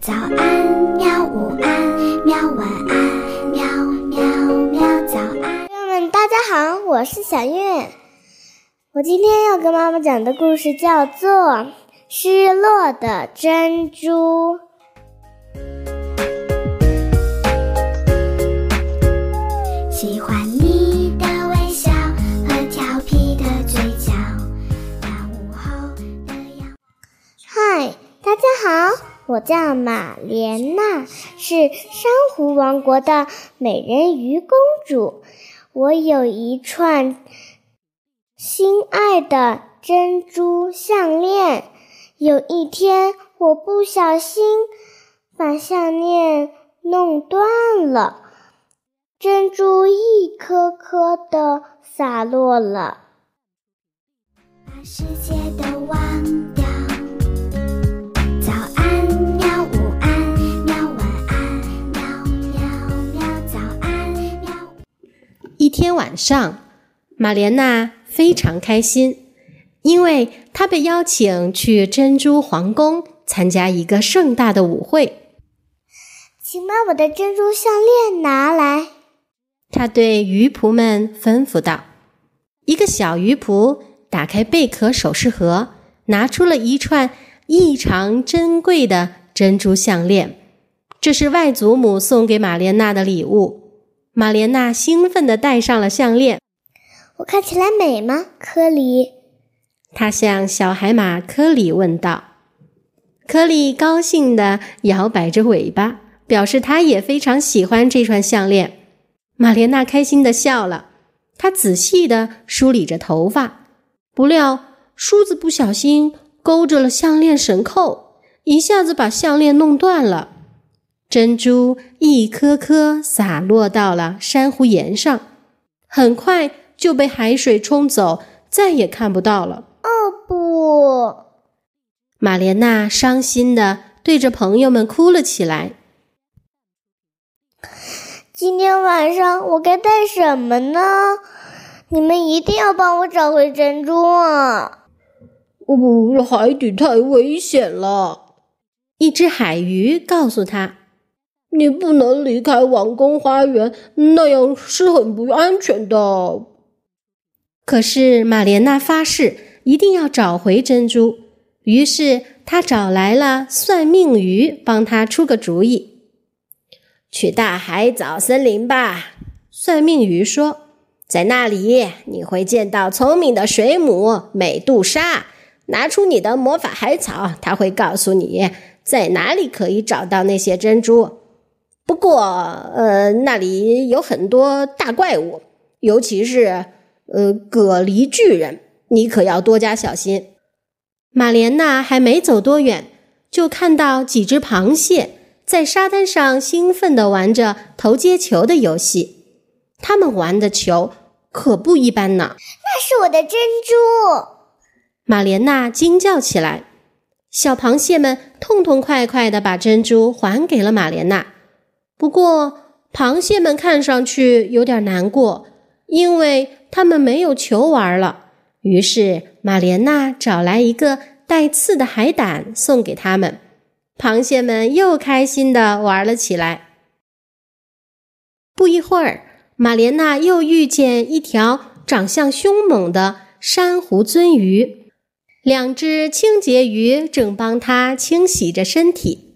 早安，喵！午安，喵！晚安，喵喵喵！早安，朋友们，大家好，我是小月。我今天要跟妈妈讲的故事叫做《失落的珍珠》。喜欢我叫玛莲娜，是珊瑚王国的美人鱼公主。我有一串心爱的珍珠项链。有一天，我不小心把项链弄断了，珍珠一颗颗的洒落了。天晚上，玛莲娜非常开心，因为她被邀请去珍珠皇宫参加一个盛大的舞会。请把我的珍珠项链拿来。她对鱼仆们吩咐道：“一个小鱼仆打开贝壳首饰盒，拿出了一串异常珍贵的珍珠项链，这是外祖母送给玛莲娜的礼物。”玛莲娜兴奋地戴上了项链。我看起来美吗，科里？她向小海马科里问道。科里高兴地摇摆着尾巴，表示他也非常喜欢这串项链。玛莲娜开心地笑了，她仔细地梳理着头发，不料梳子不小心勾着了项链绳扣，一下子把项链弄断了。珍珠一颗颗洒落到了珊瑚岩上，很快就被海水冲走，再也看不到了。哦不！玛莲娜伤心的对着朋友们哭了起来。今天晚上我该带什么呢？你们一定要帮我找回珍珠啊！哦不，海底太危险了。一只海鱼告诉他。你不能离开王宫花园，那样是很不安全的。可是玛莲娜发誓一定要找回珍珠，于是她找来了算命鱼，帮她出个主意：“去大海藻森林吧。”算命鱼说：“在那里你会见到聪明的水母美杜莎。拿出你的魔法海草，它会告诉你在哪里可以找到那些珍珠。”不过，呃，那里有很多大怪物，尤其是呃蛤蜊巨人，你可要多加小心。马莲娜还没走多远，就看到几只螃蟹在沙滩上兴奋地玩着投接球的游戏。他们玩的球可不一般呢。那是我的珍珠！马莲娜惊叫起来。小螃蟹们痛痛快快地把珍珠还给了马莲娜。不过，螃蟹们看上去有点难过，因为他们没有球玩了。于是，玛莲娜找来一个带刺的海胆送给他们，螃蟹们又开心地玩了起来。不一会儿，玛莲娜又遇见一条长相凶猛的珊瑚鳟鱼，两只清洁鱼正帮它清洗着身体。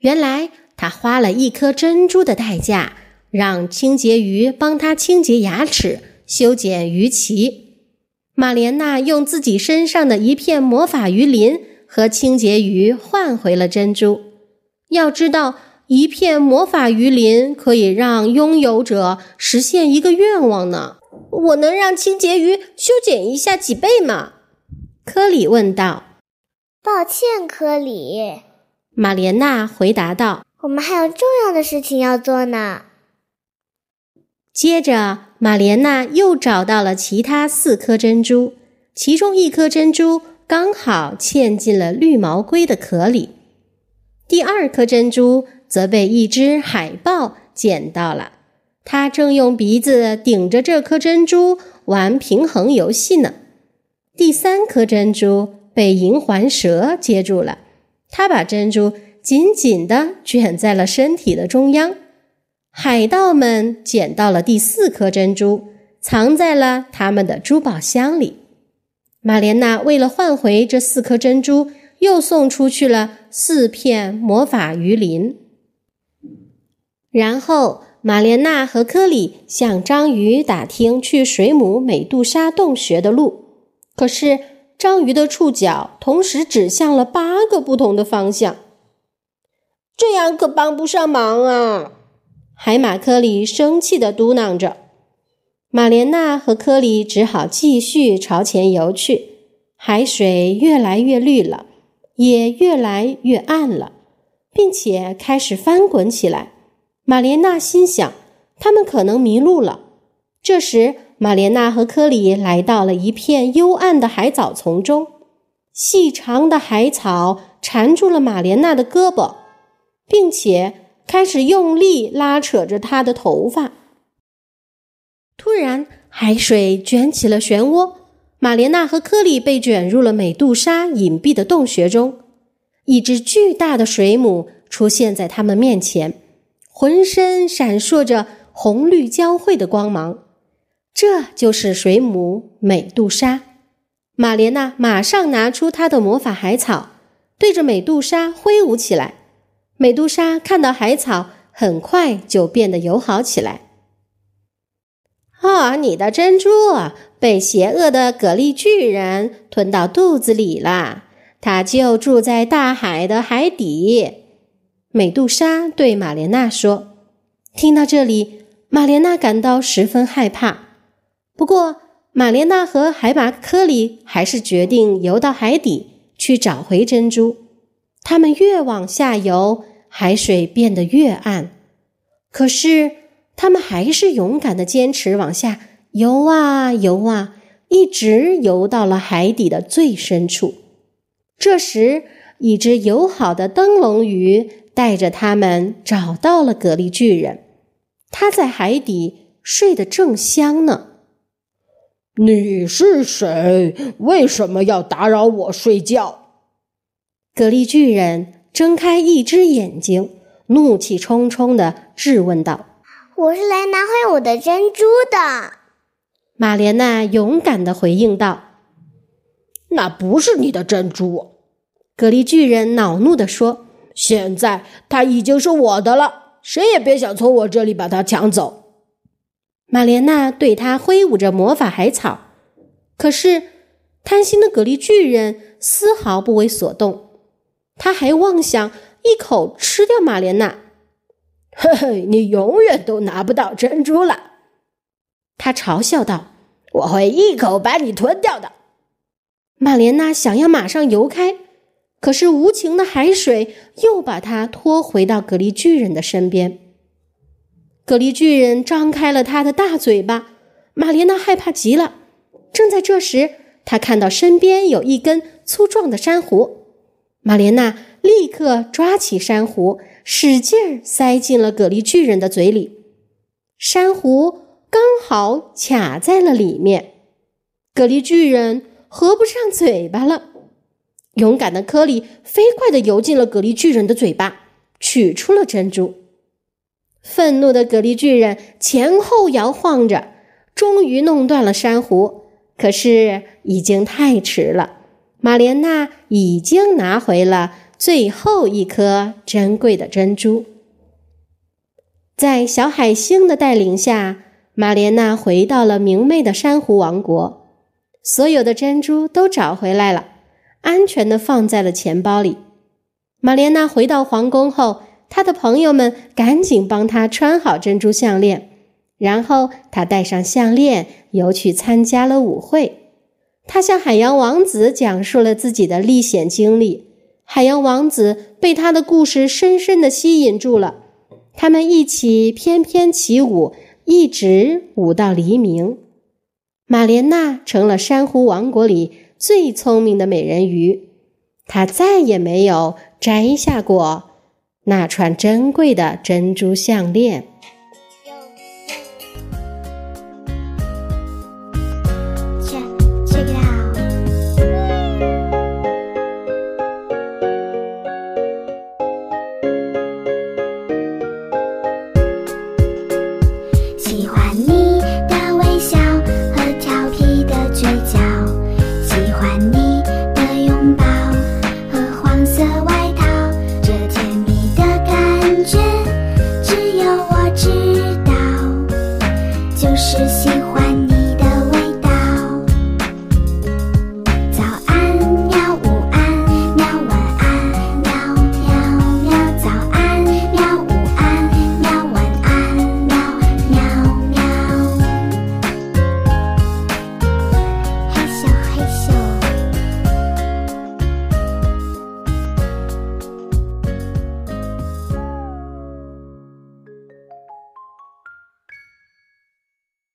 原来，他花了一颗珍珠的代价，让清洁鱼帮他清洁牙齿、修剪鱼鳍。玛莲娜用自己身上的一片魔法鱼鳞和清洁鱼换回了珍珠。要知道，一片魔法鱼鳞可以让拥有者实现一个愿望呢。我能让清洁鱼修剪一下脊背吗？科里问道。抱歉，科里。玛莲娜回答道。我们还有重要的事情要做呢。接着，玛莲娜又找到了其他四颗珍珠，其中一颗珍珠刚好嵌进了绿毛龟的壳里，第二颗珍珠则被一只海豹捡到了，它正用鼻子顶着这颗珍珠玩平衡游戏呢。第三颗珍珠被银环蛇接住了，它把珍珠。紧紧地卷在了身体的中央。海盗们捡到了第四颗珍珠，藏在了他们的珠宝箱里。玛莲娜为了换回这四颗珍珠，又送出去了四片魔法鱼鳞。然后，玛莲娜和科里向章鱼打听去水母美杜莎洞穴的路，可是章鱼的触角同时指向了八个不同的方向，这样可帮不上忙啊！海马科里生气地嘟囔着。玛莲娜和科里只好继续朝前游去。海水越来越绿了，也越来越暗了，并且开始翻滚起来。玛莲娜心想，他们可能迷路了。这时，玛莲娜和科里来到了一片幽暗的海藻丛中，细长的海草缠住了玛莲娜的胳膊，并且。开始用力拉扯着他的头发。突然，海水卷起了漩涡，玛莲娜和科里被卷入了美杜莎隐蔽的洞穴中。一只巨大的水母出现在他们面前，浑身闪烁着红绿交汇的光芒。这就是水母美杜莎。玛莲娜马上拿出她的魔法海草，对着美杜莎挥舞起来。美杜莎看到海草，很快就变得友好起来。啊，你的珍珠被邪恶的蛤蜊巨人吞到肚子里了，它就住在大海的海底。美杜莎对玛莲娜说。听到这里，玛莲娜感到十分害怕。不过，玛莲娜和海马科里还是决定游到海底去找回珍珠。他们越往下游。海水变得越暗，可是他们还是勇敢的坚持往下游啊游啊，一直游到了海底的最深处。这时，一只友好的灯笼鱼带着他们找到了蛤蜊巨人，他在海底睡得正香呢。你是谁？为什么要打扰我睡觉？蛤蜊巨人。睁开一只眼睛，怒气冲冲地质问道：“我是来拿回我的珍珠的。”玛莲娜勇敢地回应道：“那不是你的珍珠。”蛤蜊巨人恼怒地说：“现在它已经是我的了，谁也别想从我这里把它抢走。”玛莲娜对他挥舞着魔法海草，可是贪心的蛤蜊巨人丝毫不为所动。他还妄想一口吃掉玛莲娜，嘿嘿，你永远都拿不到珍珠了。他嘲笑道：“我会一口把你吞掉的。”玛莲娜想要马上游开，可是无情的海水又把她拖回到蛤蜊巨人的身边。蛤蜊巨人张开了他的大嘴巴，玛莲娜害怕极了。正在这时，他看到身边有一根粗壮的珊瑚。玛莲娜立刻抓起珊瑚，使劲儿塞进了蛤蜊巨人的嘴里。珊瑚刚好卡在了里面，蛤蜊巨人合不上嘴巴了。勇敢的科里飞快地游进了蛤蜊巨人的嘴巴，取出了珍珠。愤怒的蛤蜊巨人前后摇晃着，终于弄断了珊瑚，可是已经太迟了。玛莲娜已经拿回了最后一颗珍贵的珍珠。在小海星的带领下，玛莲娜回到了明媚的珊瑚王国，所有的珍珠都找回来了，安全的放在了钱包里。玛莲娜回到皇宫后，她的朋友们赶紧帮她穿好珍珠项链，然后她戴上项链，游去参加了舞会。他向海洋王子讲述了自己的历险经历，海洋王子被他的故事深深的吸引住了。他们一起翩翩起舞，一直舞到黎明。玛莲娜成了珊瑚王国里最聪明的美人鱼，她再也没有摘下过那串珍贵的珍珠项链。